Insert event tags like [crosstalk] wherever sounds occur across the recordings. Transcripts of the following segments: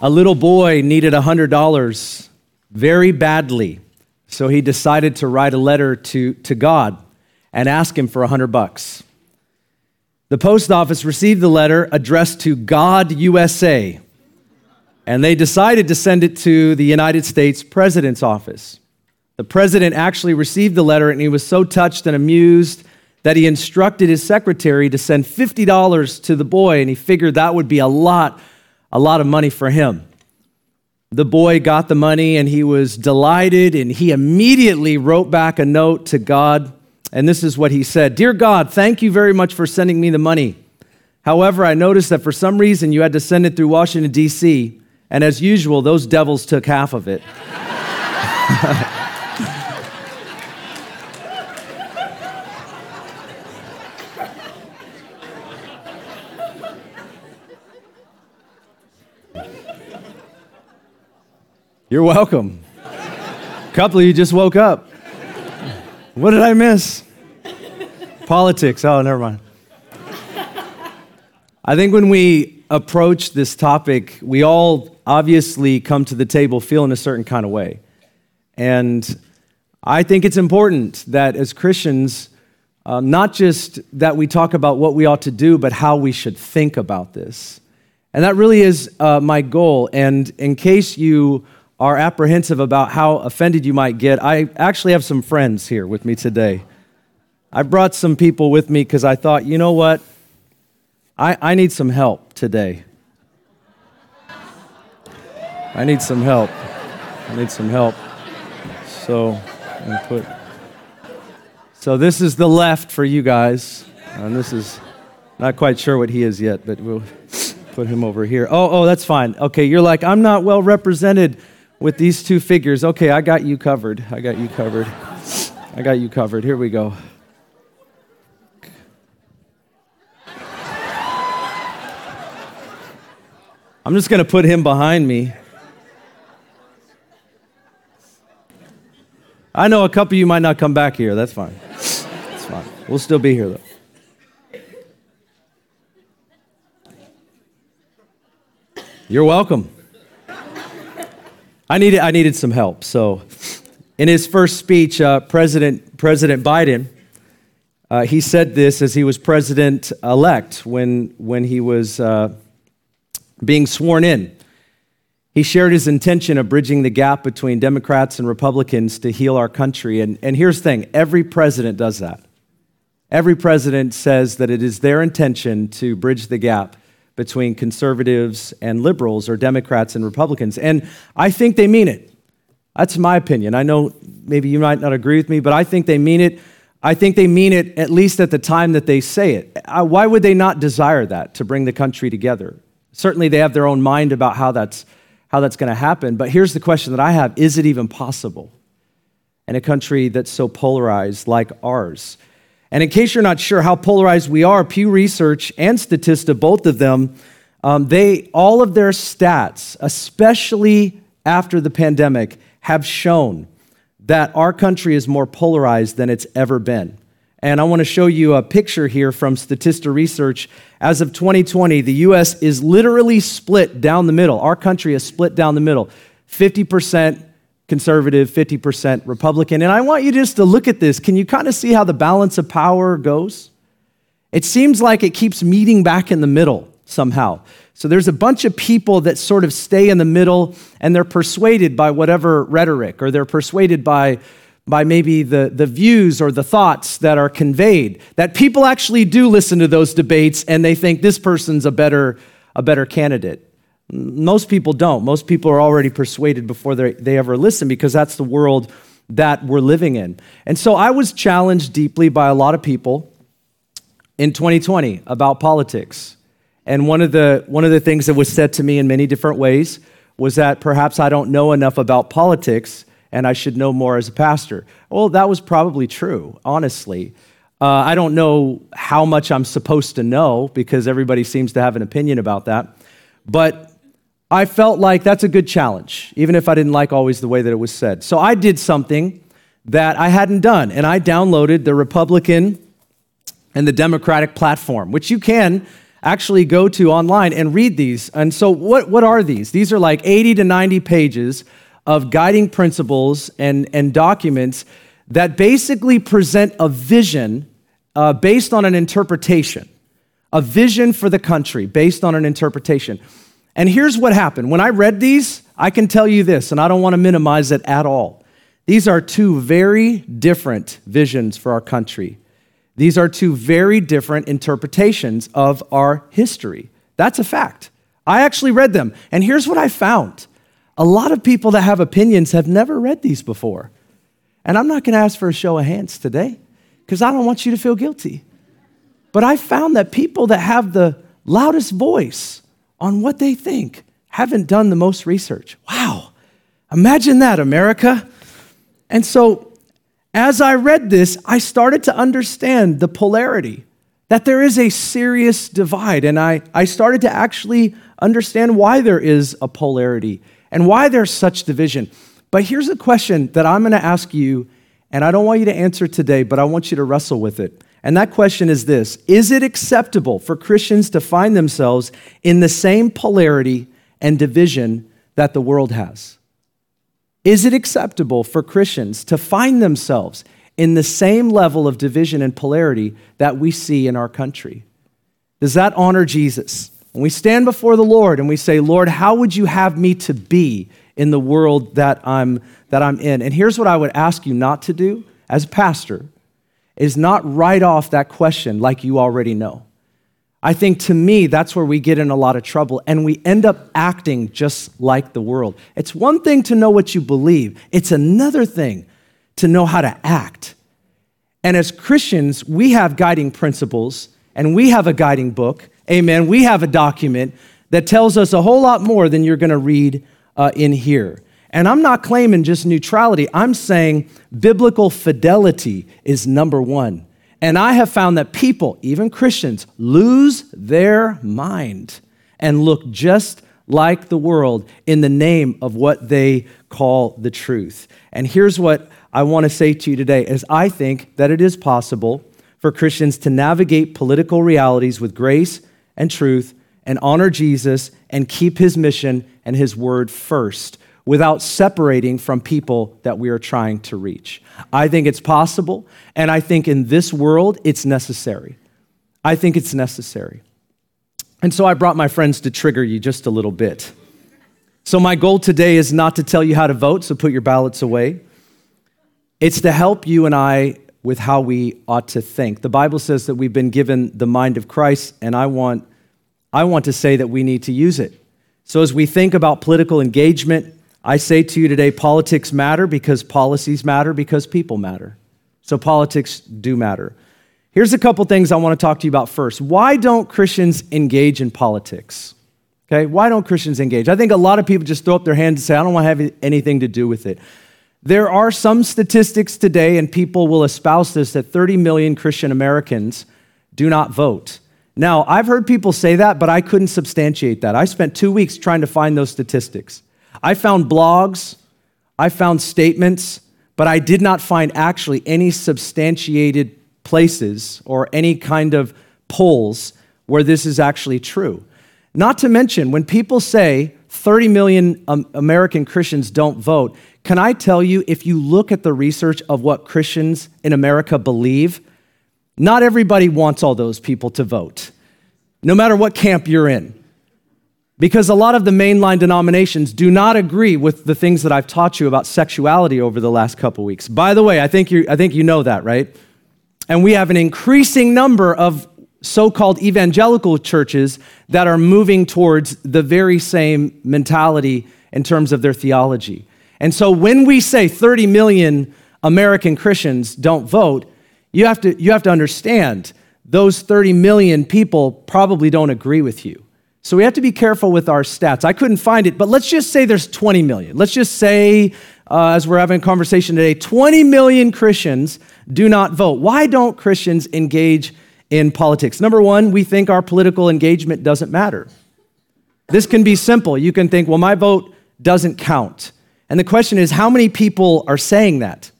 A little boy needed $100 very badly, so he decided to write a letter to, to God and ask him for 100 bucks. The post office received the letter addressed to God USA, and they decided to send it to the United States President's office. The president actually received the letter and he was so touched and amused that he instructed his secretary to send $50 to the boy, and he figured that would be a lot, a lot of money for him. The boy got the money and he was delighted, and he immediately wrote back a note to God. And this is what he said Dear God, thank you very much for sending me the money. However, I noticed that for some reason you had to send it through Washington, D.C., and as usual, those devils took half of it. [laughs] You're welcome. A couple of you just woke up. What did I miss? Politics. Oh, never mind. I think when we approach this topic, we all obviously come to the table feeling a certain kind of way. And I think it's important that as Christians, uh, not just that we talk about what we ought to do, but how we should think about this. And that really is uh, my goal. And in case you are apprehensive about how offended you might get, I actually have some friends here with me today. I brought some people with me because I thought, you know what? I, I need some help today. I need some help. I need some help. So, put. So this is the left for you guys, and this is not quite sure what he is yet, but we'll put him over here. Oh, oh, that's fine. Okay, you're like I'm not well represented with these two figures. Okay, I got you covered. I got you covered. I got you covered. Here we go. I'm just going to put him behind me. I know a couple of you might not come back here. That's fine. That's fine. We'll still be here, though. You're welcome. I needed, I needed some help. So, in his first speech, uh, President, President Biden, uh, he said this as he was president elect when, when he was uh, being sworn in. He shared his intention of bridging the gap between Democrats and Republicans to heal our country. And, and here's the thing every president does that. Every president says that it is their intention to bridge the gap between conservatives and liberals or Democrats and Republicans. And I think they mean it. That's my opinion. I know maybe you might not agree with me, but I think they mean it. I think they mean it at least at the time that they say it. Why would they not desire that to bring the country together? Certainly they have their own mind about how that's, how that's going to happen. But here's the question that I have Is it even possible in a country that's so polarized like ours? And in case you're not sure how polarized we are, Pew Research and Statista, both of them, um, they all of their stats, especially after the pandemic, have shown that our country is more polarized than it's ever been. And I want to show you a picture here from Statista Research. As of 2020, the US is literally split down the middle. Our country is split down the middle 50% conservative, 50% Republican. And I want you just to look at this. Can you kind of see how the balance of power goes? It seems like it keeps meeting back in the middle somehow. So there's a bunch of people that sort of stay in the middle and they're persuaded by whatever rhetoric or they're persuaded by by maybe the, the views or the thoughts that are conveyed that people actually do listen to those debates and they think this person's a better a better candidate most people don't. Most people are already persuaded before they, ever listen because that's the world that we're living in. And so I was challenged deeply by a lot of people in 2020 about politics. And one of the, one of the things that was said to me in many different ways was that perhaps I don't know enough about politics and I should know more as a pastor. Well, that was probably true, honestly. Uh, I don't know how much I'm supposed to know because everybody seems to have an opinion about that. But I felt like that's a good challenge, even if I didn't like always the way that it was said. So I did something that I hadn't done, and I downloaded the Republican and the Democratic platform, which you can actually go to online and read these. And so, what, what are these? These are like 80 to 90 pages of guiding principles and, and documents that basically present a vision uh, based on an interpretation, a vision for the country based on an interpretation. And here's what happened. When I read these, I can tell you this, and I don't want to minimize it at all. These are two very different visions for our country. These are two very different interpretations of our history. That's a fact. I actually read them. And here's what I found a lot of people that have opinions have never read these before. And I'm not going to ask for a show of hands today because I don't want you to feel guilty. But I found that people that have the loudest voice on what they think haven't done the most research. Wow. Imagine that, America. And so as I read this, I started to understand the polarity, that there is a serious divide. And I, I started to actually understand why there is a polarity and why there's such division. But here's a question that I'm going to ask you, and I don't want you to answer today, but I want you to wrestle with it. And that question is this Is it acceptable for Christians to find themselves in the same polarity and division that the world has? Is it acceptable for Christians to find themselves in the same level of division and polarity that we see in our country? Does that honor Jesus? When we stand before the Lord and we say, Lord, how would you have me to be in the world that I'm, that I'm in? And here's what I would ask you not to do as a pastor is not write off that question like you already know. I think to me, that's where we get in a lot of trouble and we end up acting just like the world. It's one thing to know what you believe, it's another thing to know how to act. And as Christians, we have guiding principles and we have a guiding book. Amen. We have a document that tells us a whole lot more than you're going to read uh, in here. And I'm not claiming just neutrality, I'm saying biblical fidelity is number one. And I have found that people, even Christians, lose their mind and look just like the world in the name of what they call the truth. And here's what I want to say to you today is I think that it is possible for Christians to navigate political realities with grace and truth and honor Jesus and keep his mission and his word first without separating from people that we are trying to reach. I think it's possible, and I think in this world it's necessary. I think it's necessary. And so I brought my friends to trigger you just a little bit. So, my goal today is not to tell you how to vote, so put your ballots away. It's to help you and I with how we ought to think. The Bible says that we've been given the mind of Christ, and I want, I want to say that we need to use it. So, as we think about political engagement, I say to you today politics matter because policies matter because people matter. So politics do matter. Here's a couple things I want to talk to you about first. Why don't Christians engage in politics? Okay, why don't Christians engage? I think a lot of people just throw up their hands and say, I don't want to have anything to do with it. There are some statistics today, and people will espouse this, that 30 million Christian Americans do not vote. Now, I've heard people say that, but I couldn't substantiate that. I spent two weeks trying to find those statistics. I found blogs, I found statements, but I did not find actually any substantiated places or any kind of polls where this is actually true. Not to mention, when people say 30 million American Christians don't vote, can I tell you, if you look at the research of what Christians in America believe, not everybody wants all those people to vote, no matter what camp you're in because a lot of the mainline denominations do not agree with the things that I've taught you about sexuality over the last couple weeks. By the way, I think you, I think you know that, right? And we have an increasing number of so called evangelical churches that are moving towards the very same mentality in terms of their theology. And so when we say 30 million American Christians don't vote, you have to, you have to understand those 30 million people probably don't agree with you. So we have to be careful with our stats. I couldn't find it, but let's just say there's 20 million. Let's just say, uh, as we're having a conversation today, 20 million Christians do not vote. Why don't Christians engage in politics? Number one, we think our political engagement doesn't matter. This can be simple. You can think, well, my vote doesn't count. And the question is, how many people are saying that?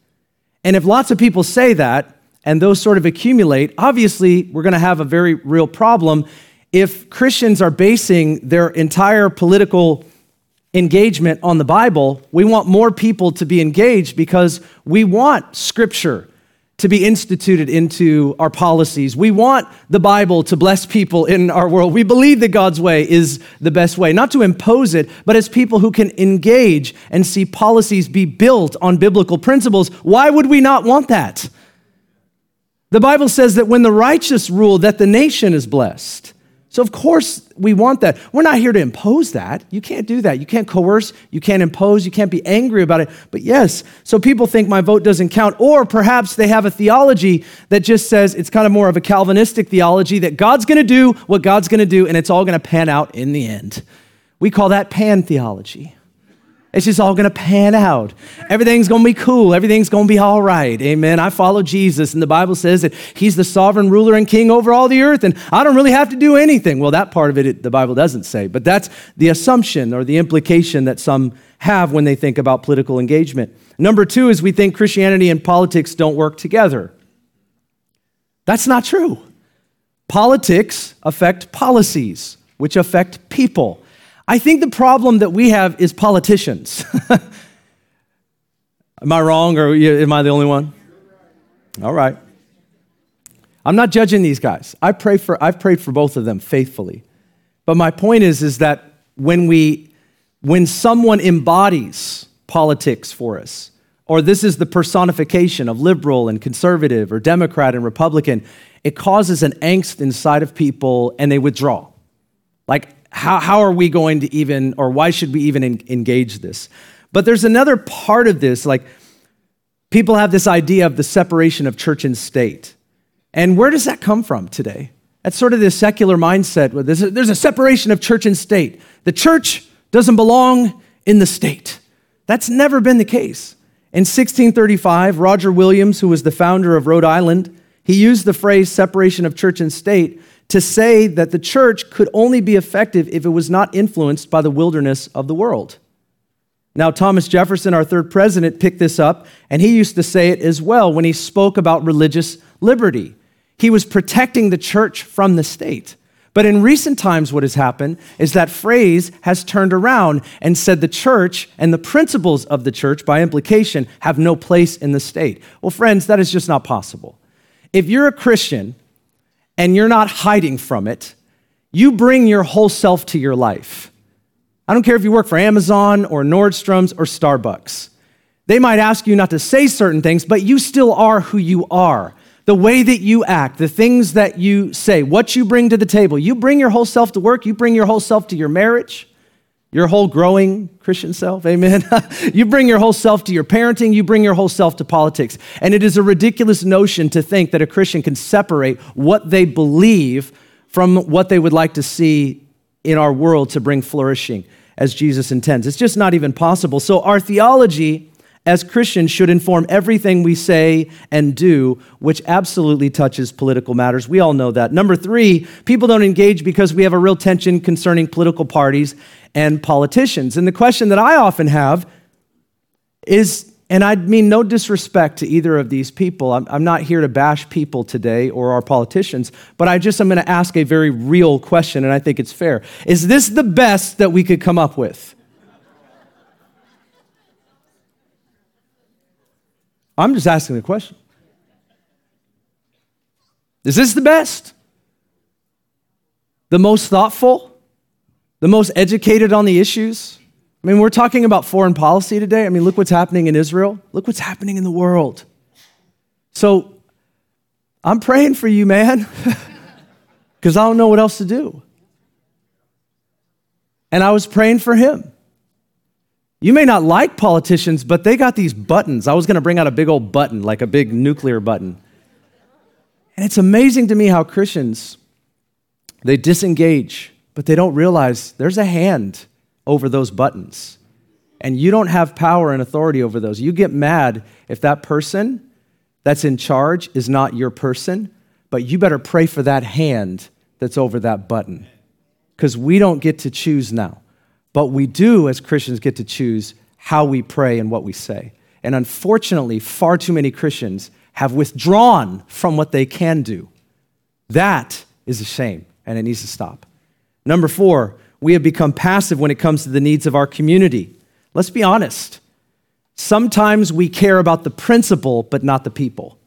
And if lots of people say that, and those sort of accumulate, obviously we're going to have a very real problem if Christians are basing their entire political engagement on the Bible, we want more people to be engaged because we want Scripture to be instituted into our policies. We want the Bible to bless people in our world. We believe that God's way is the best way, not to impose it, but as people who can engage and see policies be built on biblical principles. Why would we not want that? The Bible says that when the righteous rule, that the nation is blessed. So, of course, we want that. We're not here to impose that. You can't do that. You can't coerce, you can't impose, you can't be angry about it. But yes, so people think my vote doesn't count, or perhaps they have a theology that just says it's kind of more of a Calvinistic theology that God's going to do what God's going to do, and it's all going to pan out in the end. We call that pan theology. It's just all gonna pan out. Everything's gonna be cool. Everything's gonna be all right. Amen. I follow Jesus, and the Bible says that He's the sovereign ruler and king over all the earth, and I don't really have to do anything. Well, that part of it, it the Bible doesn't say, but that's the assumption or the implication that some have when they think about political engagement. Number two is we think Christianity and politics don't work together. That's not true. Politics affect policies, which affect people. I think the problem that we have is politicians. [laughs] am I wrong or am I the only one? All right. I'm not judging these guys. I pray for, I've prayed for both of them faithfully. But my point is, is that when we, when someone embodies politics for us, or this is the personification of liberal and conservative or Democrat and Republican, it causes an angst inside of people and they withdraw. Like, how, how are we going to even, or why should we even en- engage this? But there's another part of this, like people have this idea of the separation of church and state. And where does that come from today? That's sort of the secular mindset where there's a, there's a separation of church and state. The church doesn't belong in the state. That's never been the case. In 1635, Roger Williams, who was the founder of Rhode Island, he used the phrase separation of church and state to say that the church could only be effective if it was not influenced by the wilderness of the world. Now, Thomas Jefferson, our third president, picked this up, and he used to say it as well when he spoke about religious liberty. He was protecting the church from the state. But in recent times, what has happened is that phrase has turned around and said the church and the principles of the church, by implication, have no place in the state. Well, friends, that is just not possible. If you're a Christian and you're not hiding from it, you bring your whole self to your life. I don't care if you work for Amazon or Nordstrom's or Starbucks. They might ask you not to say certain things, but you still are who you are. The way that you act, the things that you say, what you bring to the table. You bring your whole self to work, you bring your whole self to your marriage, your whole growing Christian self, amen. [laughs] you bring your whole self to your parenting, you bring your whole self to politics. And it is a ridiculous notion to think that a Christian can separate what they believe from what they would like to see in our world to bring flourishing as Jesus intends. It's just not even possible. So, our theology as Christians should inform everything we say and do, which absolutely touches political matters. We all know that. Number three, people don't engage because we have a real tension concerning political parties and politicians. And the question that I often have is, and I mean no disrespect to either of these people. I'm, I'm not here to bash people today or our politicians, but I just am going to ask a very real question, and I think it's fair. Is this the best that we could come up with? I'm just asking the question. Is this the best? The most thoughtful? The most educated on the issues? I mean, we're talking about foreign policy today. I mean, look what's happening in Israel. Look what's happening in the world. So I'm praying for you, man, [laughs] because I don't know what else to do. And I was praying for him. You may not like politicians, but they got these buttons. I was going to bring out a big old button, like a big nuclear button. And it's amazing to me how Christians they disengage, but they don't realize there's a hand over those buttons. And you don't have power and authority over those. You get mad if that person that's in charge is not your person, but you better pray for that hand that's over that button. Because we don't get to choose now. But we do, as Christians, get to choose how we pray and what we say. And unfortunately, far too many Christians have withdrawn from what they can do. That is a shame. and it needs to stop. Number four, we have become passive when it comes to the needs of our community. Let's be honest. Sometimes we care about the principle, but not the people.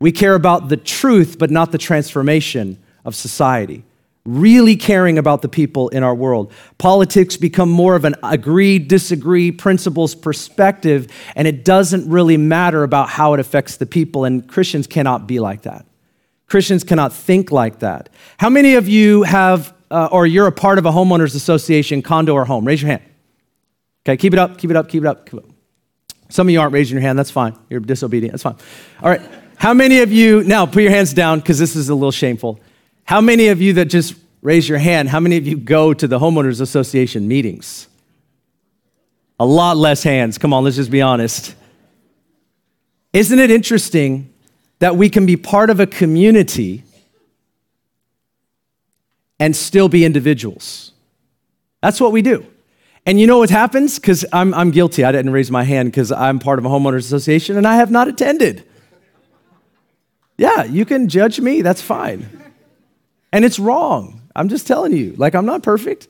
We care about the truth, but not the transformation of society. Really caring about the people in our world. Politics become more of an agree, disagree, principles perspective, and it doesn't really matter about how it affects the people. And Christians cannot be like that. Christians cannot think like that. How many of you have, uh, or you're a part of a homeowners association, condo or home? Raise your hand. Okay, keep it up, keep it up, keep it up. Keep it up. Some of you aren't raising your hand. That's fine. You're disobedient. That's fine. All right. How many of you, now put your hands down because this is a little shameful. How many of you that just raise your hand, how many of you go to the Homeowners Association meetings? A lot less hands. Come on, let's just be honest. Isn't it interesting that we can be part of a community and still be individuals? That's what we do. And you know what happens? Because I'm, I'm guilty. I didn't raise my hand because I'm part of a homeowners association and I have not attended. Yeah, you can judge me. That's fine. And it's wrong. I'm just telling you. Like, I'm not perfect.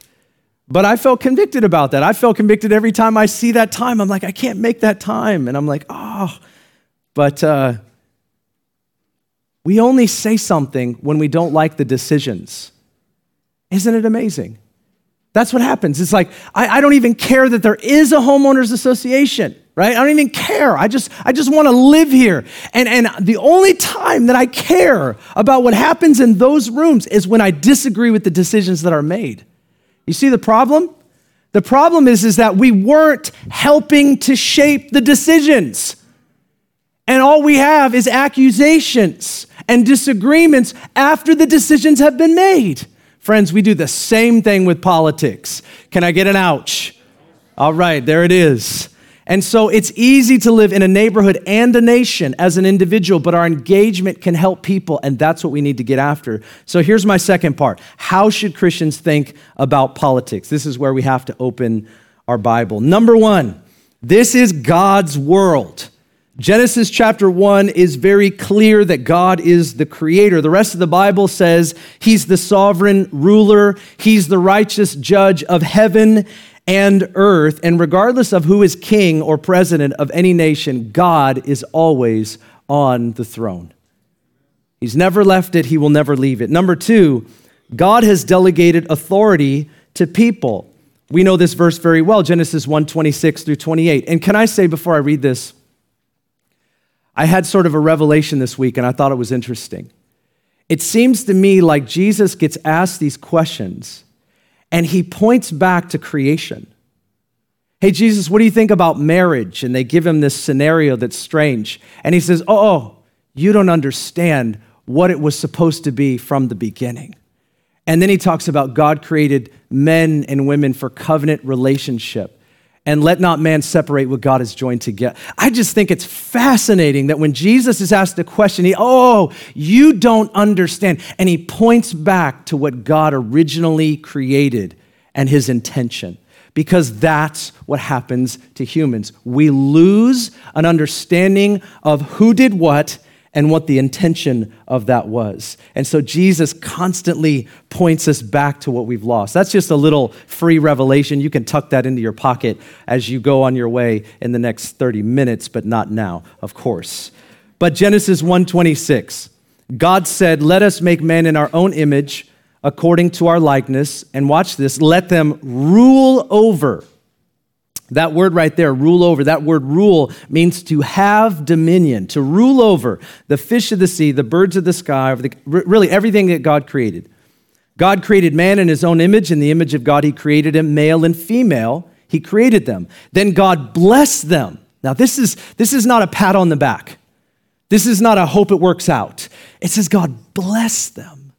But I felt convicted about that. I felt convicted every time I see that time. I'm like, I can't make that time. And I'm like, oh. But uh, we only say something when we don't like the decisions. Isn't it amazing? That's what happens. It's like, I, I, don't even care that there is a homeowners association, right? I don't even care. I just, I just want to live here. And, and the only time that I care about what happens in those rooms is when I disagree with the decisions that are made. You see the problem? The problem is, is that we weren't helping to shape the decisions. And all we have is accusations and disagreements after the decisions have been made. Friends, we do the same thing with politics. Can I get an ouch? All right, there it is. And so it's easy to live in a neighborhood and a nation as an individual, but our engagement can help people, and that's what we need to get after. So here's my second part How should Christians think about politics? This is where we have to open our Bible. Number one, this is God's world. Genesis chapter 1 is very clear that God is the creator. The rest of the Bible says he's the sovereign ruler, he's the righteous judge of heaven and earth. And regardless of who is king or president of any nation, God is always on the throne. He's never left it, he will never leave it. Number two, God has delegated authority to people. We know this verse very well, Genesis 1 26 through 28. And can I say before I read this, I had sort of a revelation this week and I thought it was interesting. It seems to me like Jesus gets asked these questions and he points back to creation. Hey, Jesus, what do you think about marriage? And they give him this scenario that's strange. And he says, Oh, oh you don't understand what it was supposed to be from the beginning. And then he talks about God created men and women for covenant relationship and let not man separate what God has joined together. I just think it's fascinating that when Jesus is asked a question, he, oh, you don't understand. And he points back to what God originally created and his intention. Because that's what happens to humans. We lose an understanding of who did what and what the intention of that was. And so Jesus constantly points us back to what we've lost. That's just a little free revelation. You can tuck that into your pocket as you go on your way in the next 30 minutes, but not now, of course. But Genesis 1:26, God said, "Let us make man in our own image, according to our likeness, and watch this, let them rule over that word right there, rule over, that word rule means to have dominion, to rule over the fish of the sea, the birds of the sky, really everything that God created. God created man in his own image. In the image of God, he created him, male and female. He created them. Then God blessed them. Now, this is, this is not a pat on the back. This is not a hope it works out. It says God blessed them.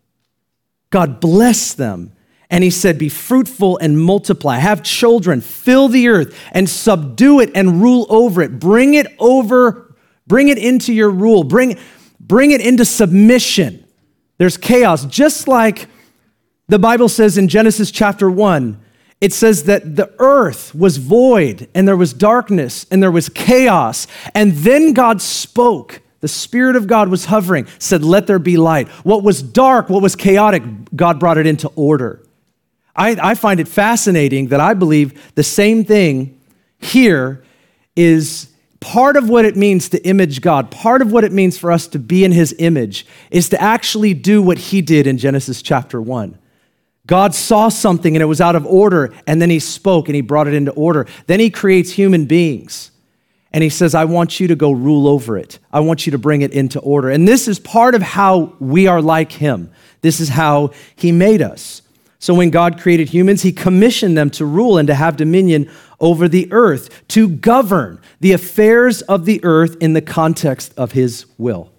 God blessed them. And he said, Be fruitful and multiply, have children, fill the earth and subdue it and rule over it. Bring it over, bring it into your rule, bring, bring it into submission. There's chaos, just like the Bible says in Genesis chapter 1. It says that the earth was void and there was darkness and there was chaos. And then God spoke The Spirit of God was hovering, said, Let there be light. What was dark, what was chaotic, God brought it into order. I, I find it fascinating that I believe the same thing here is part of what it means to image God, part of what it means for us to be in His image, is to actually do what He did in Genesis chapter 1. God saw something and it was out of order, and then He spoke and He brought it into order. Then He creates human beings. And he says, I want you to go rule over it. I want you to bring it into order. And this is part of how we are like him. This is how he made us. So when God created humans, he commissioned them to rule and to have dominion over the earth, to govern the affairs of the earth in the context of his will.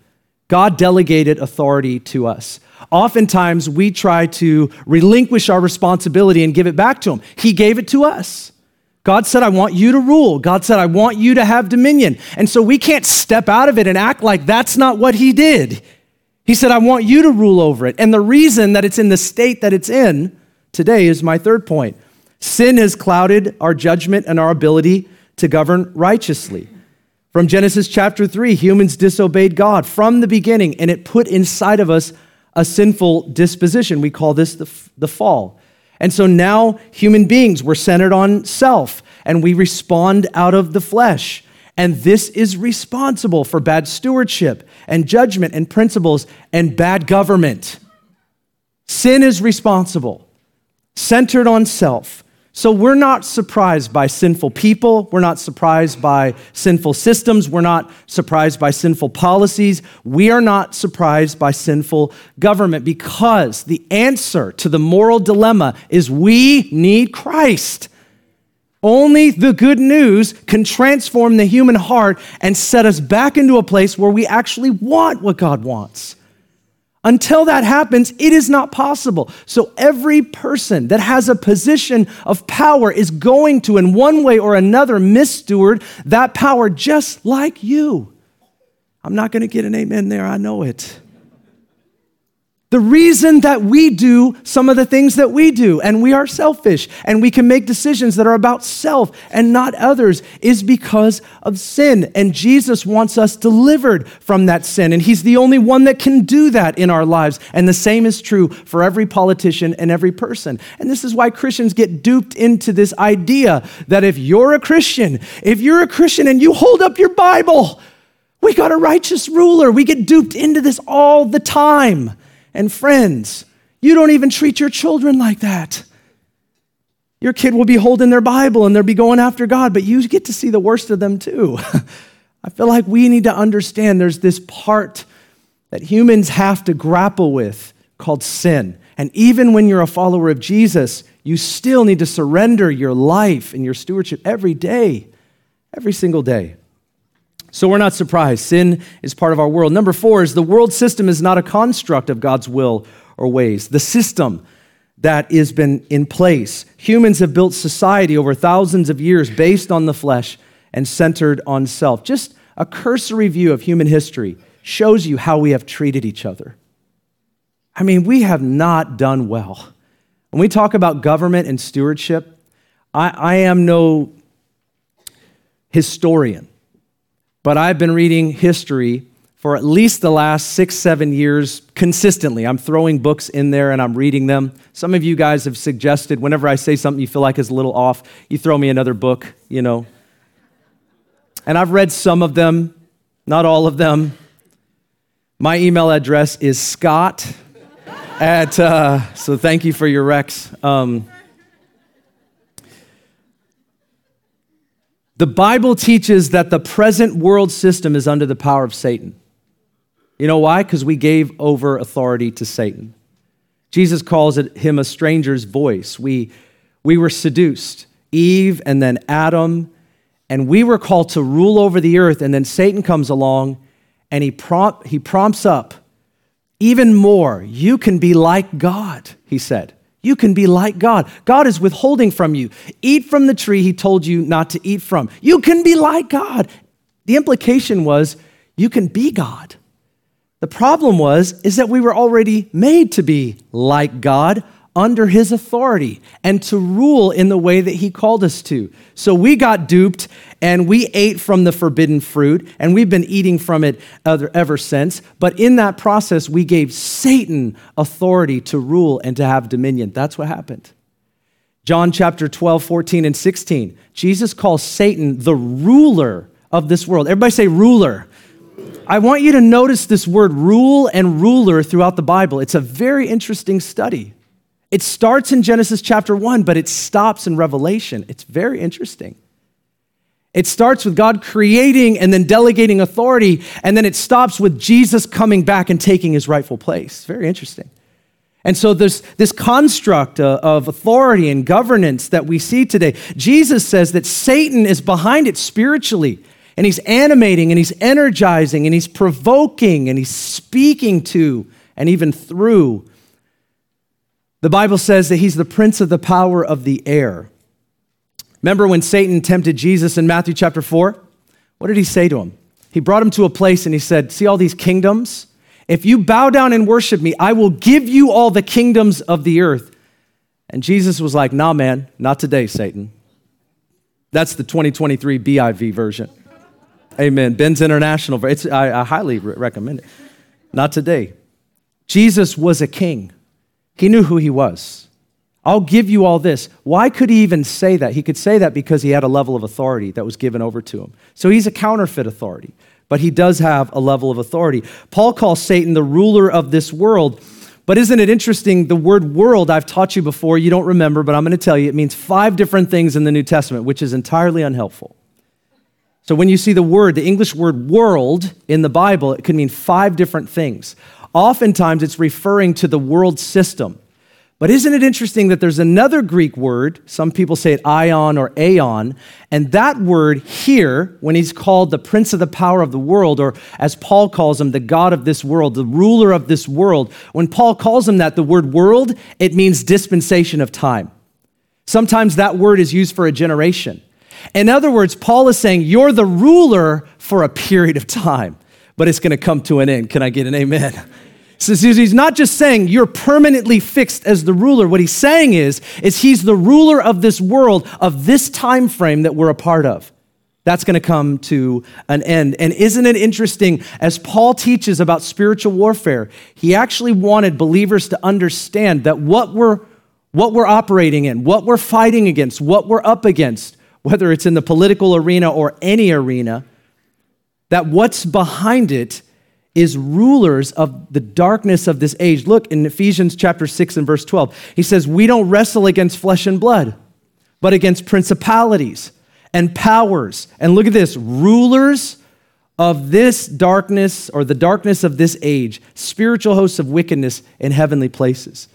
God delegated authority to us. Oftentimes, we try to relinquish our responsibility and give it back to him. He gave it to us. God said, I want you to rule. God said, I want you to have dominion. And so we can't step out of it and act like that's not what he did. He said, I want you to rule over it. And the reason that it's in the state that it's in today is my third point. Sin has clouded our judgment and our ability to govern righteously. From Genesis chapter 3, humans disobeyed God from the beginning, and it put inside of us a sinful disposition. We call this the, the fall. And so now human beings, we're centered on self, and we respond out of the flesh. And this is responsible for bad stewardship and judgment and principles and bad government. Sin is responsible, centered on self. So we're not surprised by sinful people. We're not surprised by sinful systems. We're not surprised by sinful policies. We are not surprised by sinful government because the answer to the moral dilemma is we need Christ. Only the good news can transform the human heart and set us back into a place where we actually want what God wants. Until that happens, it is not possible. So every person that has a position of power is going to, in one way or another, missteward that power just like you. I'm not going to get an amen there, I know it. The reason that we do some of the things that we do, and we are selfish, and we can make decisions that are about self and not others, is because of sin. And Jesus wants us delivered from that sin. And He's the only one that can do that in our lives. And the same is true for every politician and every person. And this is why Christians get duped into this idea that if you're a Christian, if you're a Christian and you hold up your Bible, we got a righteous ruler. We get duped into this all the time. And friends, you don't even treat your children like that. Your kid will be holding their Bible and they'll be going after God, but you get to see the worst of them too. [laughs] I feel like we need to understand there's this part that humans have to grapple with called sin. And even when you're a follower of Jesus, you still need to surrender your life and your stewardship every day, every single day. So we're not surprised. Sin is part of our world. Number four is the world system is not a construct of God's will or ways. The system that has been in place. Humans have built society over thousands of years based on the flesh and centered on self. Just a cursory view of human history shows you how we have treated each other. I mean, we have not done well. When we talk about government and stewardship, I, I am no historian. But I've been reading history for at least the last six, seven years consistently. I'm throwing books in there and I'm reading them. Some of you guys have suggested whenever I say something you feel like is a little off, you throw me another book, you know. And I've read some of them, not all of them. My email address is scott at, uh, so thank you for your Rex. Um, The Bible teaches that the present world system is under the power of Satan. You know why? Because we gave over authority to Satan. Jesus calls it him a stranger's voice. We, we were seduced, Eve and then Adam, and we were called to rule over the earth. And then Satan comes along and he, prompt, he prompts up even more. You can be like God, he said. You can be like God. God is withholding from you. Eat from the tree he told you not to eat from. You can be like God. The implication was you can be God. The problem was is that we were already made to be like God under his authority and to rule in the way that he called us to. So we got duped and we ate from the forbidden fruit and we've been eating from it ever since. But in that process, we gave Satan authority to rule and to have dominion. That's what happened. John chapter 12, 14, and 16. Jesus calls Satan the ruler of this world. Everybody say ruler. I want you to notice this word rule and ruler throughout the Bible. It's a very interesting study. It starts in Genesis chapter 1, but it stops in Revelation. It's very interesting. It starts with God creating and then delegating authority, and then it stops with Jesus coming back and taking his rightful place. Very interesting. And so there's this construct uh, of authority and governance that we see today. Jesus says that Satan is behind it spiritually and he's animating and he's energizing and he's provoking and he's speaking to and even through. The Bible says that he's the prince of the power of the air. Remember when Satan tempted Jesus in Matthew chapter 4? What did he say to him? He brought him to a place and he said, See all these kingdoms? If you bow down and worship me, I will give you all the kingdoms of the earth. And Jesus was like, Nah, man, not today, Satan. That's the 2023 BIV version. Amen. Ben's International. It's, I, I highly recommend it. Not today. Jesus was a king, he knew who he was. I'll give you all this. Why could he even say that? He could say that because he had a level of authority that was given over to him. So he's a counterfeit authority, but he does have a level of authority. Paul calls Satan the ruler of this world. But isn't it interesting? The word world, I've taught you before, you don't remember, but I'm going to tell you, it means five different things in the New Testament, which is entirely unhelpful. So when you see the word, the English word world in the Bible, it can mean five different things. Oftentimes it's referring to the world system. But isn't it interesting that there's another Greek word, some people say it aion or aeon, and that word here, when he's called the prince of the power of the world, or as Paul calls him, the God of this world, the ruler of this world, when Paul calls him that, the word world, it means dispensation of time. Sometimes that word is used for a generation. In other words, Paul is saying, You're the ruler for a period of time, but it's going to come to an end. Can I get an amen? So he's not just saying you're permanently fixed as the ruler. What he's saying is, is he's the ruler of this world, of this time frame that we're a part of. That's going to come to an end. And isn't it interesting, as Paul teaches about spiritual warfare, he actually wanted believers to understand that what we're, what we're operating in, what we're fighting against, what we're up against, whether it's in the political arena or any arena, that what's behind it is rulers of the darkness of this age. Look in Ephesians chapter 6 and verse 12. He says, We don't wrestle against flesh and blood, but against principalities and powers. And look at this rulers of this darkness or the darkness of this age, spiritual hosts of wickedness in heavenly places.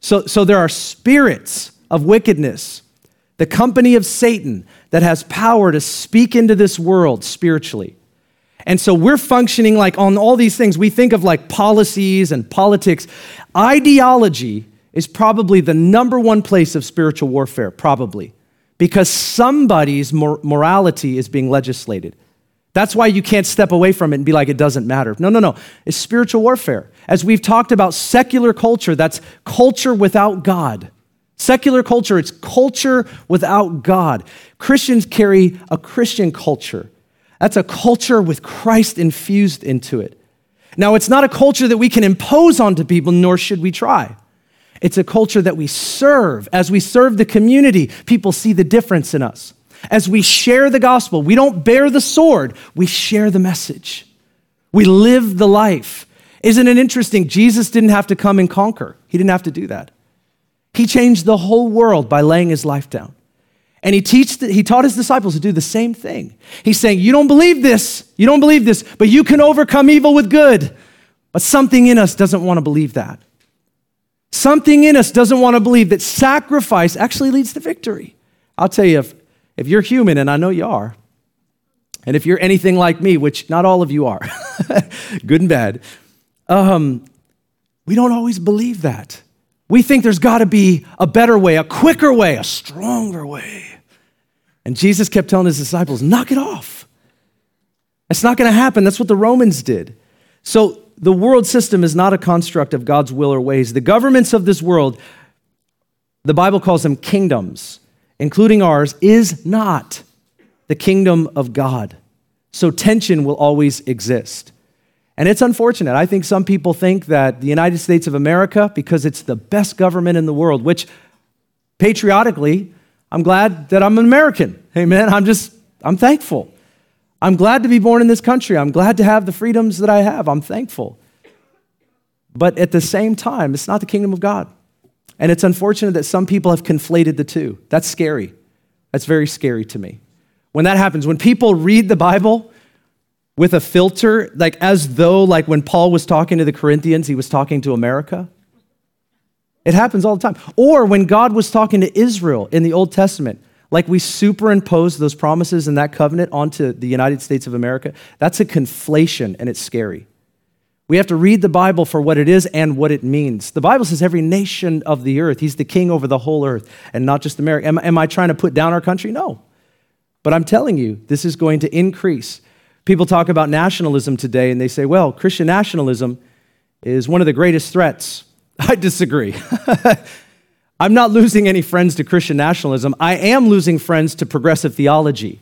So, so there are spirits of wickedness the company of Satan that has power to speak into this world spiritually. And so we're functioning like on all these things. We think of like policies and politics. Ideology is probably the number one place of spiritual warfare, probably, because somebody's mor- morality is being legislated. That's why you can't step away from it and be like, it doesn't matter. No, no, no. It's spiritual warfare. As we've talked about secular culture, that's culture without God. Secular culture, it's culture without God. Christians carry a Christian culture. That's a culture with Christ infused into it. Now, it's not a culture that we can impose onto people, nor should we try. It's a culture that we serve. As we serve the community, people see the difference in us. As we share the gospel, we don't bear the sword, we share the message. We live the life. Isn't it interesting? Jesus didn't have to come and conquer, he didn't have to do that. He changed the whole world by laying his life down. And he, teached, he taught his disciples to do the same thing. He's saying, You don't believe this, you don't believe this, but you can overcome evil with good. But something in us doesn't want to believe that. Something in us doesn't want to believe that sacrifice actually leads to victory. I'll tell you, if, if you're human, and I know you are, and if you're anything like me, which not all of you are, [laughs] good and bad, um, we don't always believe that. We think there's got to be a better way, a quicker way, a stronger way. And Jesus kept telling his disciples, knock it off. It's not going to happen. That's what the Romans did. So the world system is not a construct of God's will or ways. The governments of this world the Bible calls them kingdoms, including ours, is not the kingdom of God. So tension will always exist. And it's unfortunate. I think some people think that the United States of America, because it's the best government in the world, which patriotically, I'm glad that I'm an American. Amen. I'm just, I'm thankful. I'm glad to be born in this country. I'm glad to have the freedoms that I have. I'm thankful. But at the same time, it's not the kingdom of God. And it's unfortunate that some people have conflated the two. That's scary. That's very scary to me. When that happens, when people read the Bible with a filter, like as though, like when Paul was talking to the Corinthians, he was talking to America. It happens all the time. Or when God was talking to Israel in the Old Testament, like we superimpose those promises and that covenant onto the United States of America, that's a conflation and it's scary. We have to read the Bible for what it is and what it means. The Bible says every nation of the earth, he's the king over the whole earth and not just America. Am, am I trying to put down our country? No. But I'm telling you, this is going to increase. People talk about nationalism today and they say, well, Christian nationalism is one of the greatest threats. [laughs] I disagree. [laughs] I'm not losing any friends to Christian nationalism. I am losing friends to progressive theology.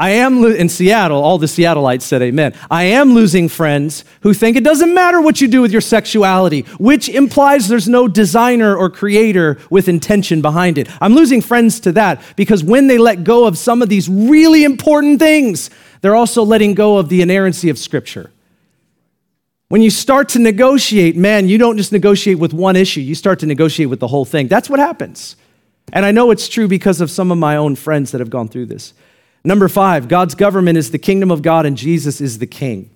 I am lo- in Seattle, all the Seattleites said amen. I am losing friends who think it doesn't matter what you do with your sexuality, which implies there's no designer or creator with intention behind it. I'm losing friends to that because when they let go of some of these really important things, they're also letting go of the inerrancy of Scripture. When you start to negotiate, man, you don't just negotiate with one issue, you start to negotiate with the whole thing. That's what happens. And I know it's true because of some of my own friends that have gone through this. Number five, God's government is the kingdom of God and Jesus is the king.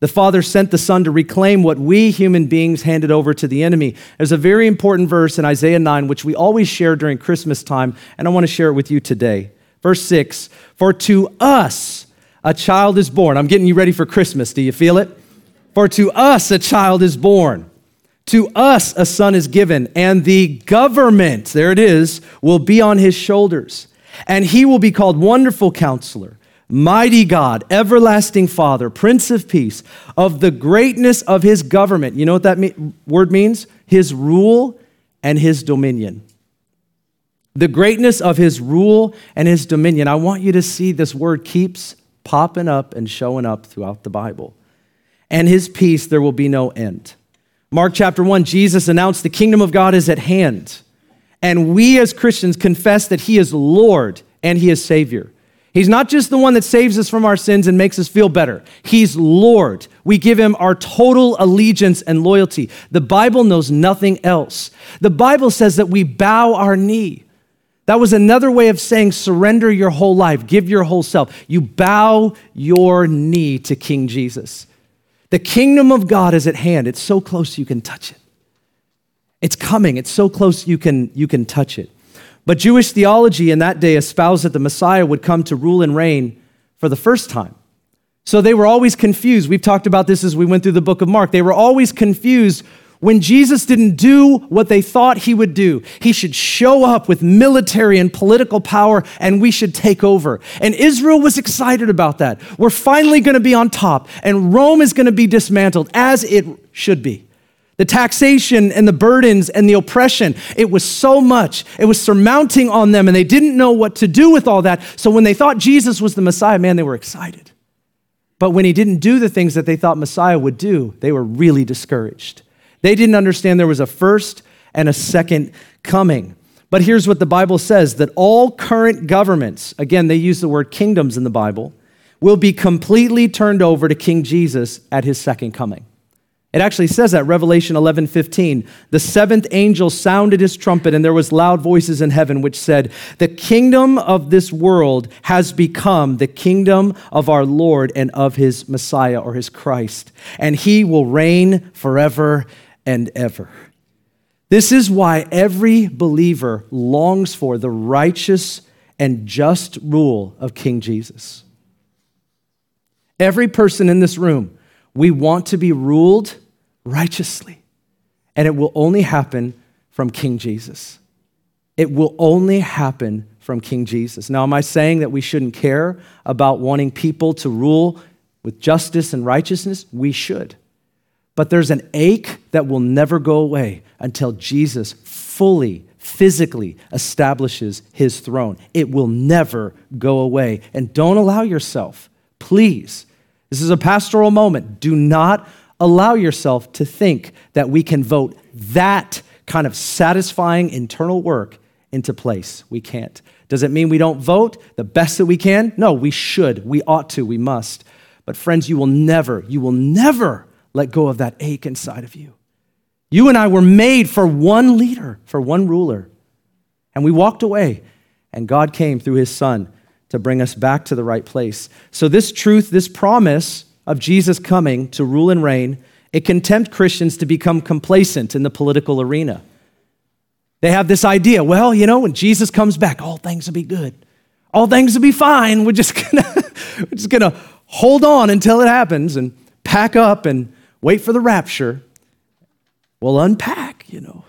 The Father sent the Son to reclaim what we human beings handed over to the enemy. There's a very important verse in Isaiah 9, which we always share during Christmas time, and I want to share it with you today. Verse 6 For to us a child is born. I'm getting you ready for Christmas. Do you feel it? For to us a child is born. To us a son is given, and the government, there it is, will be on his shoulders and he will be called Wonderful Counselor, Mighty God, Everlasting Father, Prince of Peace. Of the greatness of his government, you know what that word means? His rule and his dominion. The greatness of his rule and his dominion. I want you to see this word keeps popping up and showing up throughout the Bible. And his peace, there will be no end. Mark chapter 1, Jesus announced the kingdom of God is at hand. And we as Christians confess that He is Lord and He is Savior. He's not just the one that saves us from our sins and makes us feel better. He's Lord. We give him our total allegiance and loyalty. The Bible knows nothing else. The Bible says that we bow our knee. That was another way of saying surrender your whole life, give your whole self. You bow your knee to King Jesus. The kingdom of God is at hand. It's so close you can touch it. It's coming. It's so close you can, you can touch it. But Jewish theology in that day espoused that the Messiah would come to rule and reign for the first time. So they were always confused. We've talked about this as we went through the book of Mark. They were always confused when Jesus didn't do what they thought he would do. He should show up with military and political power and we should take over. And Israel was excited about that. We're finally going to be on top and Rome is going to be dismantled as it should be. The taxation and the burdens and the oppression, it was so much. It was surmounting on them, and they didn't know what to do with all that. So when they thought Jesus was the Messiah, man, they were excited. But when he didn't do the things that they thought Messiah would do, they were really discouraged. They didn't understand there was a first and a second coming. But here's what the Bible says that all current governments, again, they use the word kingdoms in the Bible, will be completely turned over to King Jesus at his second coming. It actually says that, Revelation 11 15. The seventh angel sounded his trumpet, and there was loud voices in heaven which said, The kingdom of this world has become the kingdom of our Lord and of his Messiah or his Christ, and he will reign forever and ever. This is why every believer longs for the righteous and just rule of King Jesus. Every person in this room, we want to be ruled righteously. And it will only happen from King Jesus. It will only happen from King Jesus. Now, am I saying that we shouldn't care about wanting people to rule with justice and righteousness? We should. But there's an ache that will never go away until Jesus fully, physically establishes his throne. It will never go away. And don't allow yourself, please. This is a pastoral moment. Do not allow yourself to think that we can vote that kind of satisfying internal work into place. We can't. Does it mean we don't vote the best that we can? No, we should. We ought to. We must. But friends, you will never, you will never let go of that ache inside of you. You and I were made for one leader, for one ruler. And we walked away, and God came through his son to bring us back to the right place. So, this truth, this promise of Jesus coming to rule and reign, it can tempt Christians to become complacent in the political arena. They have this idea well, you know, when Jesus comes back, all things will be good. All things will be fine. We're just [laughs] gonna, we're just gonna hold on until it happens and pack up and wait for the rapture. We'll unpack, you know.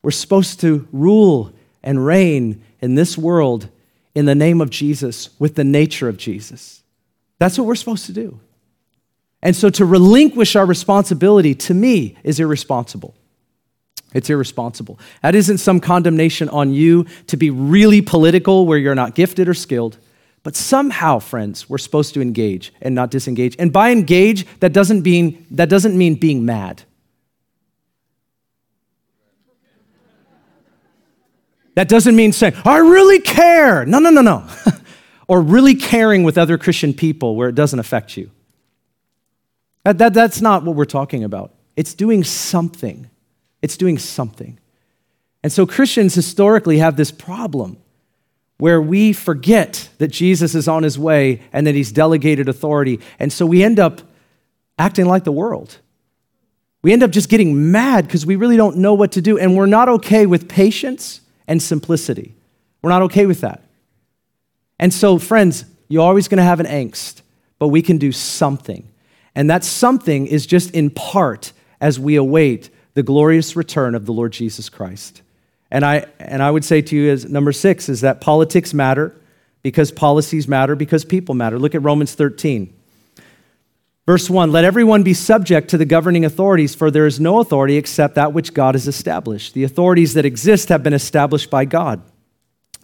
We're supposed to rule and reign in this world in the name of Jesus with the nature of Jesus. That's what we're supposed to do. And so to relinquish our responsibility to me is irresponsible. It's irresponsible. That isn't some condemnation on you to be really political where you're not gifted or skilled. But somehow, friends, we're supposed to engage and not disengage. And by engage, that doesn't mean, that doesn't mean being mad. That doesn't mean saying, I really care. No, no, no, no. [laughs] or really caring with other Christian people where it doesn't affect you. That, that, that's not what we're talking about. It's doing something it's doing something. And so Christians historically have this problem where we forget that Jesus is on his way and that he's delegated authority. And so we end up acting like the world. We end up just getting mad because we really don't know what to do. And we're not okay with patience and simplicity. We're not okay with that. And so, friends, you're always going to have an angst, but we can do something. And that something is just in part as we await the glorious return of the Lord Jesus Christ. And I, and I would say to you, as number six, is that politics matter because policies matter, because people matter. Look at Romans 13. Verse 1 Let everyone be subject to the governing authorities, for there is no authority except that which God has established. The authorities that exist have been established by God.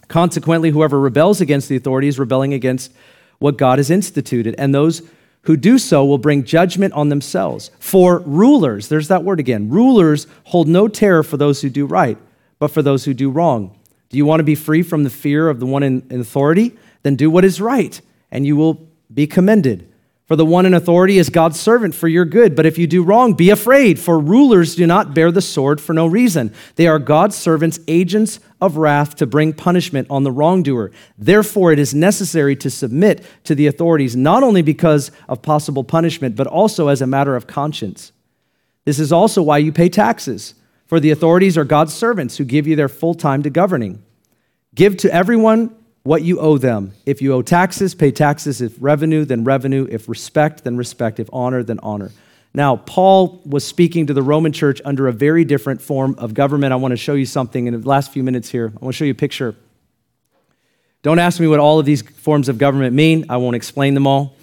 Consequently, whoever rebels against the authority is rebelling against what God has instituted, and those who do so will bring judgment on themselves. For rulers, there's that word again, rulers hold no terror for those who do right, but for those who do wrong. Do you want to be free from the fear of the one in, authority? Then do what is right, and you will be commended. For the one in authority is God's servant for your good. But if you do wrong, be afraid, for rulers do not bear the sword for no reason. They are God's servants, agents of wrath to bring punishment on the wrongdoer. Therefore, it is necessary to submit to the authorities, not only because of possible punishment, but also as a matter of conscience. This is also why you pay taxes, for the authorities are God's servants who give you their full time to governing. Give to everyone what you owe them. If you owe taxes, pay taxes. If revenue, then revenue. If respect, then respect. If honor, then honor. Now, Paul was speaking to the Roman church under a very different form of government. I want to show you something in the last few minutes here. I want to show you a picture. Don't ask me what all of these forms of government mean, I won't explain them all.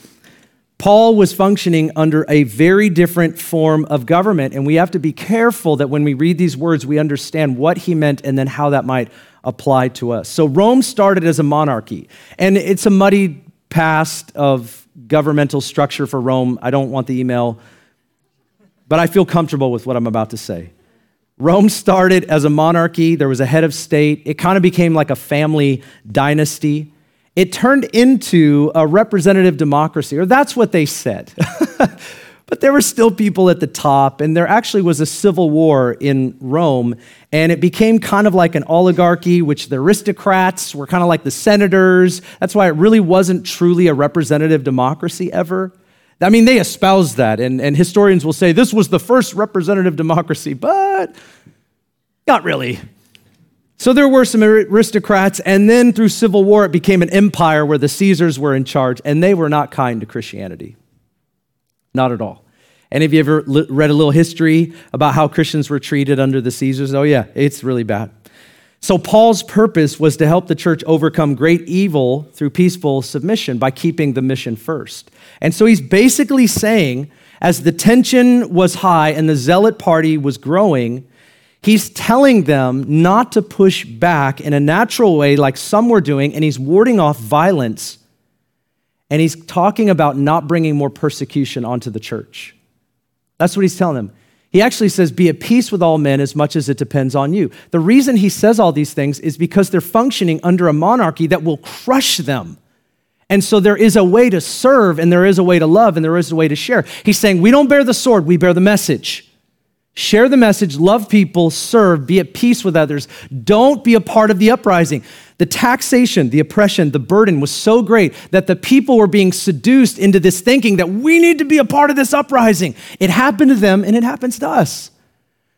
Paul was functioning under a very different form of government, and we have to be careful that when we read these words, we understand what he meant and then how that might apply to us. So, Rome started as a monarchy, and it's a muddy past of governmental structure for Rome. I don't want the email, but I feel comfortable with what I'm about to say. Rome started as a monarchy, there was a head of state, it kind of became like a family dynasty it turned into a representative democracy, or that's what they said. [laughs] but there were still people at the top, and there actually was a civil war in Rome, and it became kind of like an oligarchy, which the aristocrats were kind of like the senators. That's why it really wasn't truly a representative democracy ever. I mean, they espoused that, and, and historians will say this was the first representative democracy, but not really. So there were some aristocrats, and then through civil war, it became an empire where the Caesars were in charge, and they were not kind to Christianity. Not at all. Any of you ever read a little history about how Christians were treated under the Caesars? Oh, yeah, it's really bad. So, Paul's purpose was to help the church overcome great evil through peaceful submission by keeping the mission first. And so, he's basically saying, as the tension was high and the zealot party was growing, He's telling them not to push back in a natural way like some were doing, and he's warding off violence. And he's talking about not bringing more persecution onto the church. That's what he's telling them. He actually says, Be at peace with all men as much as it depends on you. The reason he says all these things is because they're functioning under a monarchy that will crush them. And so there is a way to serve, and there is a way to love, and there is a way to share. He's saying, We don't bear the sword, we bear the message. Share the message, love people, serve, be at peace with others. Don't be a part of the uprising. The taxation, the oppression, the burden was so great that the people were being seduced into this thinking that we need to be a part of this uprising. It happened to them and it happens to us.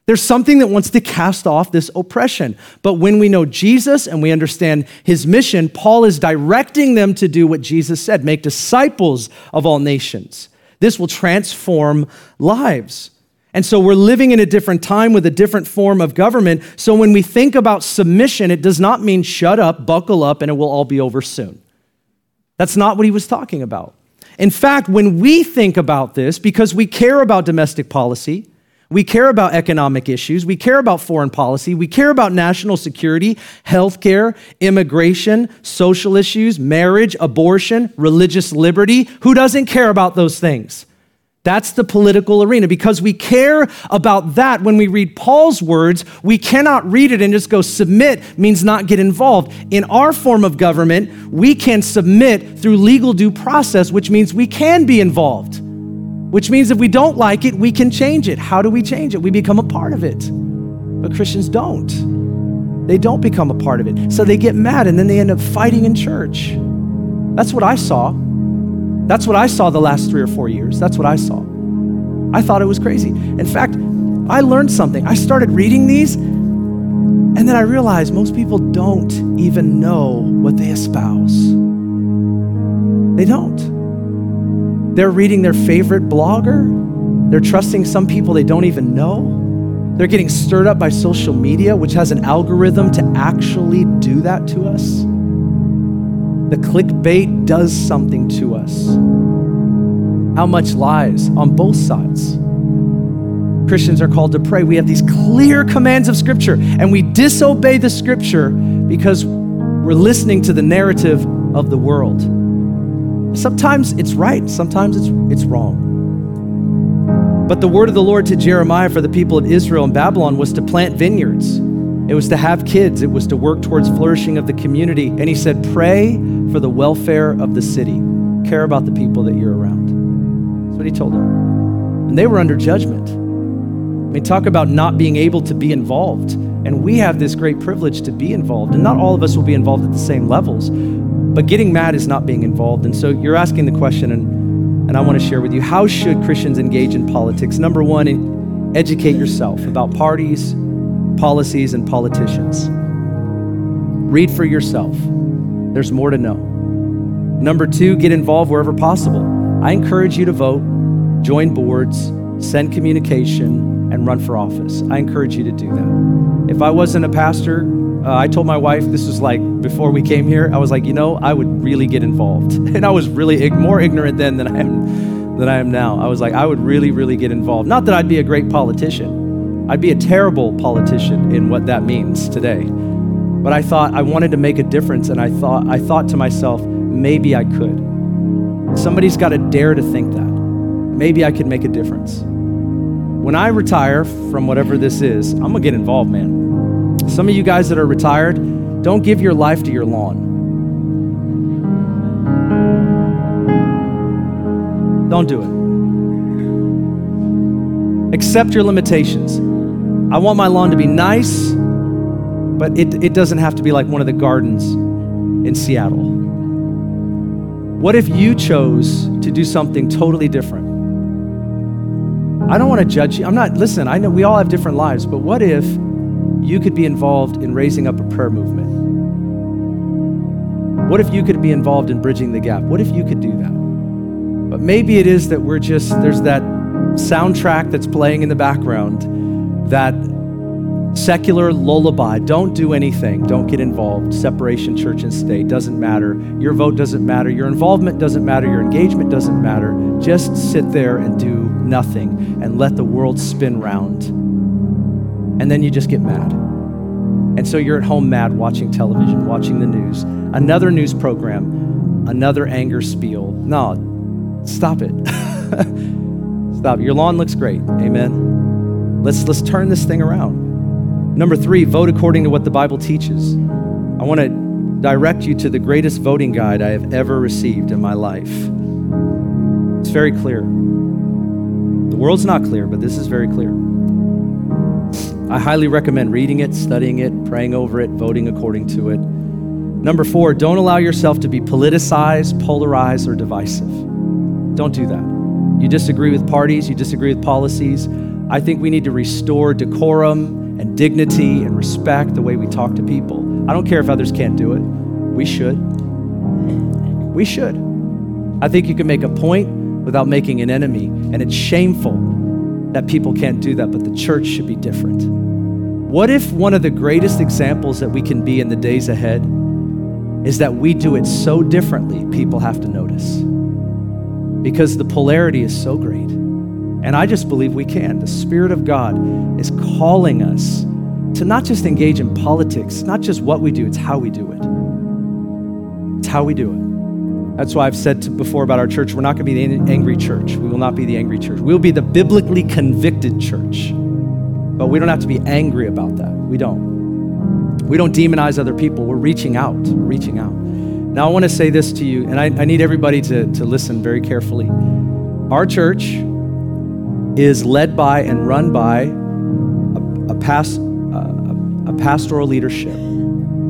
There's something that wants to cast off this oppression. But when we know Jesus and we understand his mission, Paul is directing them to do what Jesus said make disciples of all nations. This will transform lives. And so we're living in a different time with a different form of government. So when we think about submission, it does not mean shut up, buckle up, and it will all be over soon. That's not what he was talking about. In fact, when we think about this, because we care about domestic policy, we care about economic issues, we care about foreign policy, we care about national security, healthcare, immigration, social issues, marriage, abortion, religious liberty. Who doesn't care about those things? That's the political arena. Because we care about that when we read Paul's words, we cannot read it and just go submit means not get involved. In our form of government, we can submit through legal due process, which means we can be involved. Which means if we don't like it, we can change it. How do we change it? We become a part of it. But Christians don't. They don't become a part of it. So they get mad and then they end up fighting in church. That's what I saw. That's what I saw the last three or four years. That's what I saw. I thought it was crazy. In fact, I learned something. I started reading these, and then I realized most people don't even know what they espouse. They don't. They're reading their favorite blogger, they're trusting some people they don't even know. They're getting stirred up by social media, which has an algorithm to actually do that to us. The clickbait does something to us. How much lies on both sides? Christians are called to pray. We have these clear commands of Scripture, and we disobey the Scripture because we're listening to the narrative of the world. Sometimes it's right, sometimes it's, it's wrong. But the word of the Lord to Jeremiah for the people of Israel and Babylon was to plant vineyards. It was to have kids. It was to work towards flourishing of the community. And he said, Pray for the welfare of the city. Care about the people that you're around. That's what he told them. And they were under judgment. I mean, talk about not being able to be involved. And we have this great privilege to be involved. And not all of us will be involved at the same levels. But getting mad is not being involved. And so you're asking the question, and, and I want to share with you how should Christians engage in politics? Number one, educate yourself about parties, policies, and politicians. Read for yourself. There's more to know. Number two, get involved wherever possible. I encourage you to vote, join boards, send communication, and run for office. I encourage you to do that. If I wasn't a pastor, uh, I told my wife, this was like before we came here, I was like, you know, I would really get involved. [laughs] And I was really ig- more ignorant then than I am than I am now. I was like, I would really, really get involved. Not that I'd be a great politician, I'd be a terrible politician in what that means today. But I thought I wanted to make a difference, and I thought, I thought to myself, maybe I could. Somebody's got to dare to think that. Maybe I could make a difference. When I retire from whatever this is, I'm going to get involved, man. Some of you guys that are retired, don't give your life to your lawn. Don't do it. Accept your limitations. I want my lawn to be nice, but it, it doesn't have to be like one of the gardens in Seattle. What if you chose to do something totally different? I don't want to judge you. I'm not, listen, I know we all have different lives, but what if you could be involved in raising up a prayer movement? What if you could be involved in bridging the gap? What if you could do that? But maybe it is that we're just, there's that soundtrack that's playing in the background that secular lullaby don't do anything, don't get involved. Separation, church and state doesn't matter. Your vote doesn't matter. Your involvement doesn't matter. Your engagement doesn't matter. Just sit there and do nothing and let the world spin round. and then you just get mad. And so you're at home mad watching television, watching the news, another news program, another anger spiel. No, stop it. [laughs] stop. Your lawn looks great. Amen. Let's let's turn this thing around. Number 3, vote according to what the Bible teaches. I want to direct you to the greatest voting guide I have ever received in my life. It's very clear. The world's not clear, but this is very clear. I highly recommend reading it, studying it, praying over it, voting according to it. Number four, don't allow yourself to be politicized, polarized, or divisive. Don't do that. You disagree with parties, you disagree with policies. I think we need to restore decorum and dignity and respect the way we talk to people. I don't care if others can't do it. We should. We should. I think you can make a point without making an enemy, and it's shameful that people can't do that, but the church should be different. What if one of the greatest examples that we can be in the days ahead is that we do it so differently, people have to notice? Because the polarity is so great. And I just believe we can. The Spirit of God is calling us to not just engage in politics, not just what we do, it's how we do it. It's how we do it. That's why I've said before about our church, we're not going to be the angry church. We will not be the angry church. We'll be the biblically convicted church. But we don't have to be angry about that. We don't. We don't demonize other people. We're reaching out. We're reaching out. Now, I want to say this to you, and I, I need everybody to, to listen very carefully. Our church is led by and run by a, a, past, uh, a pastoral leadership.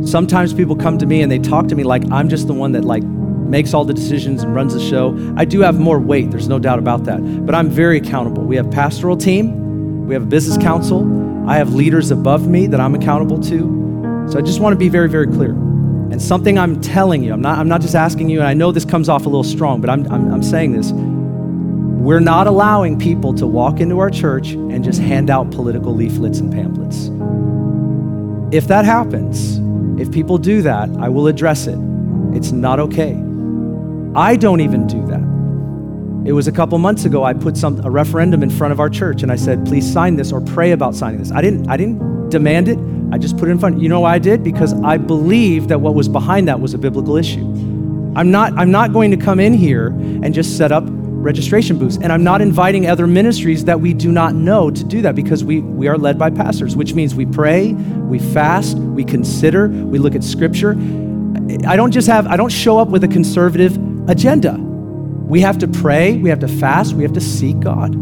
Sometimes people come to me and they talk to me like I'm just the one that like makes all the decisions and runs the show. I do have more weight, there's no doubt about that. But I'm very accountable. We have pastoral team, we have a business council, I have leaders above me that I'm accountable to. So I just want to be very, very clear. And something I'm telling you, I'm not, I'm not just asking you, and I know this comes off a little strong, but I'm, I'm, I'm saying this. We're not allowing people to walk into our church and just hand out political leaflets and pamphlets. If that happens, if people do that, I will address it. It's not okay. I don't even do that. It was a couple months ago I put some a referendum in front of our church and I said, "Please sign this or pray about signing this." I didn't I didn't demand it. I just put it in front. You know why I did? Because I believe that what was behind that was a biblical issue. I'm not I'm not going to come in here and just set up registration booths. And I'm not inviting other ministries that we do not know to do that because we, we are led by pastors, which means we pray, we fast, we consider, we look at scripture. I don't just have, I don't show up with a conservative agenda. We have to pray, we have to fast, we have to seek God.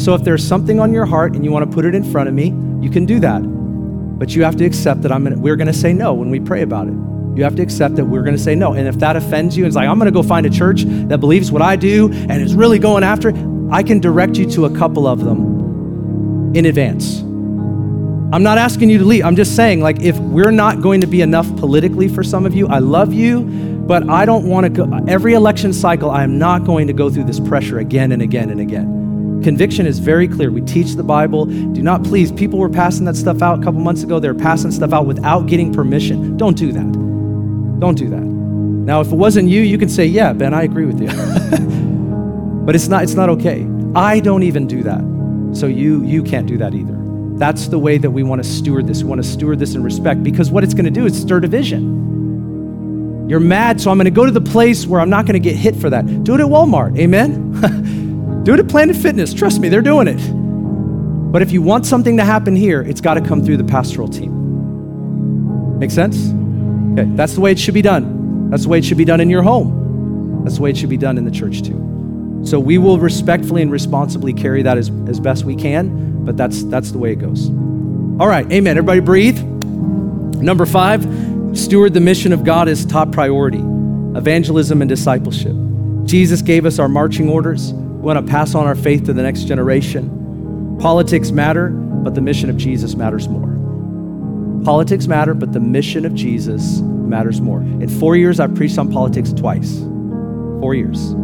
So if there's something on your heart and you want to put it in front of me, you can do that. But you have to accept that I'm gonna, we're going to say no when we pray about it. You have to accept that we're going to say no. And if that offends you, it's like, I'm going to go find a church that believes what I do and is really going after it, I can direct you to a couple of them in advance. I'm not asking you to leave. I'm just saying, like, if we're not going to be enough politically for some of you, I love you, but I don't want to go. Every election cycle, I am not going to go through this pressure again and again and again. Conviction is very clear. We teach the Bible. Do not please. People were passing that stuff out a couple months ago. They were passing stuff out without getting permission. Don't do that. Don't do that. Now, if it wasn't you, you can say, "Yeah, Ben, I agree with you." [laughs] but it's not. It's not okay. I don't even do that, so you you can't do that either. That's the way that we want to steward this. We want to steward this in respect because what it's going to do is stir division. You're mad, so I'm going to go to the place where I'm not going to get hit for that. Do it at Walmart. Amen? [laughs] Do it at Planet Fitness. Trust me, they're doing it. But if you want something to happen here, it's got to come through the pastoral team. Make sense? Okay, that's the way it should be done. That's the way it should be done in your home. That's the way it should be done in the church too. So we will respectfully and responsibly carry that as, as best we can, but that's that's the way it goes. All right, amen. Everybody breathe. Number five, Steward the mission of God is top priority evangelism and discipleship. Jesus gave us our marching orders. We want to pass on our faith to the next generation. Politics matter, but the mission of Jesus matters more. Politics matter, but the mission of Jesus matters more. In four years, I've preached on politics twice. Four years.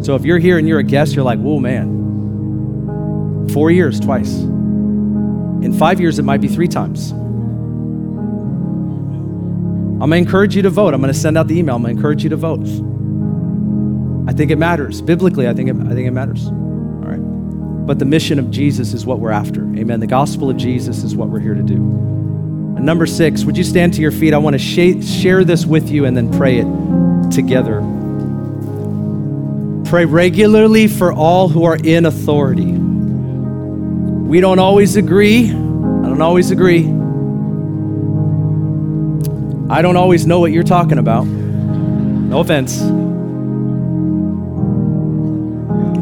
So if you're here and you're a guest, you're like, whoa, man. Four years, twice. In five years, it might be three times. I'm to encourage you to vote. I'm going to send out the email. I'm to encourage you to vote. I think it matters. Biblically, I think it, I think it matters. All right. but the mission of Jesus is what we're after. Amen. The gospel of Jesus is what we're here to do. And number six, would you stand to your feet? I want to sh- share this with you and then pray it together. Pray regularly for all who are in authority. We don't always agree. I don't always agree. I don't always know what you're talking about. No offense.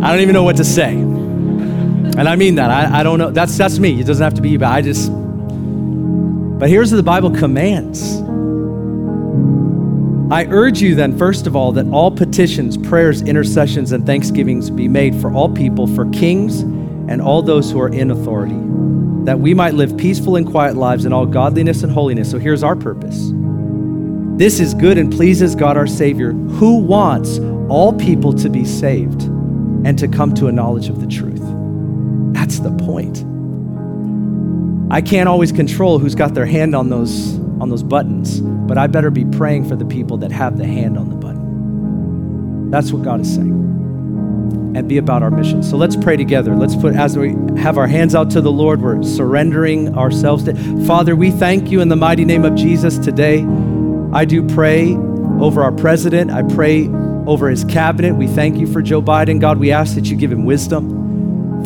I don't even know what to say. And I mean that. I, I don't know. That's, that's me. It doesn't have to be you, but I just. But here's what the Bible commands. I urge you then, first of all, that all petitions, prayers, intercessions, and thanksgivings be made for all people, for kings and all those who are in authority, that we might live peaceful and quiet lives in all godliness and holiness. So here's our purpose. This is good and pleases God our Savior, who wants all people to be saved and to come to a knowledge of the truth. I can't always control who's got their hand on those on those buttons, but I better be praying for the people that have the hand on the button. That's what God is saying. And be about our mission. So let's pray together. Let's put, as we have our hands out to the Lord, we're surrendering ourselves to. Father, we thank you in the mighty name of Jesus today. I do pray over our president. I pray over his cabinet. We thank you for Joe Biden. God, we ask that you give him wisdom.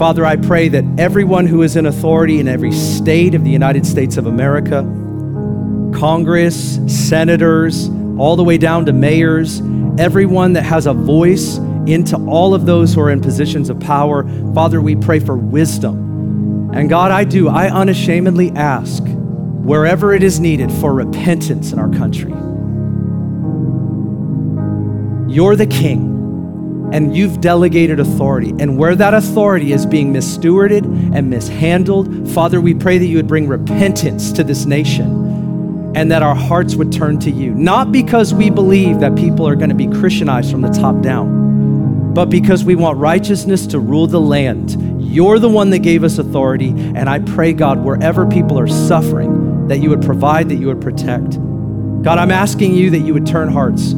Father, I pray that everyone who is in authority in every state of the United States of America, Congress, senators, all the way down to mayors, everyone that has a voice into all of those who are in positions of power, Father, we pray for wisdom. And God, I do, I unashamedly ask, wherever it is needed, for repentance in our country. You're the king, and you've delegated authority. And where that authority is being misstewarded and mishandled, Father, we pray that you would bring repentance to this nation and that our hearts would turn to you. Not because we believe that people are going to be Christianized from the top down, but because we want righteousness to rule the land. You're the one that gave us authority, and I pray, God, wherever people are suffering, that you would provide, that you would protect. God, I'm asking you that you would turn hearts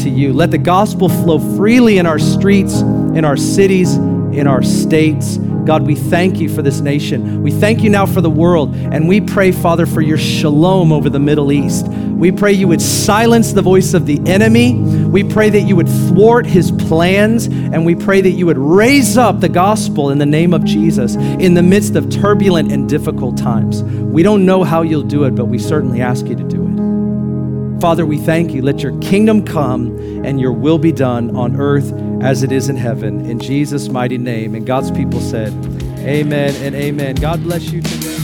to you. Let the gospel flow freely in our streets, in our cities, in our states. God, we thank you for this nation. We thank you now for the world. And we pray, Father, for your shalom over the Middle East. We pray you would silence the voice of the enemy. We pray that you would thwart his plans. And we pray that you would raise up the gospel in the name of Jesus in the midst of turbulent and difficult times. We don't know how you'll do it, but we certainly ask you to do it. Father, we thank you. Let your kingdom come and your will be done on earth as it is in heaven. In Jesus' mighty name. And God's people said, Amen and amen. God bless you today.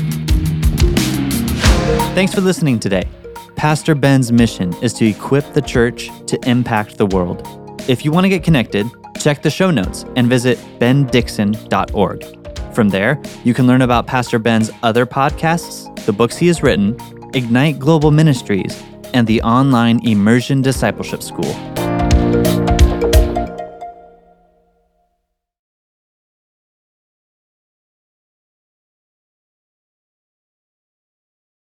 Thanks for listening today. Pastor Ben's mission is to equip the church to impact the world. If you want to get connected, check the show notes and visit bendixon.org. From there, you can learn about Pastor Ben's other podcasts, the books he has written, Ignite Global Ministries, and the online Immersion Discipleship School.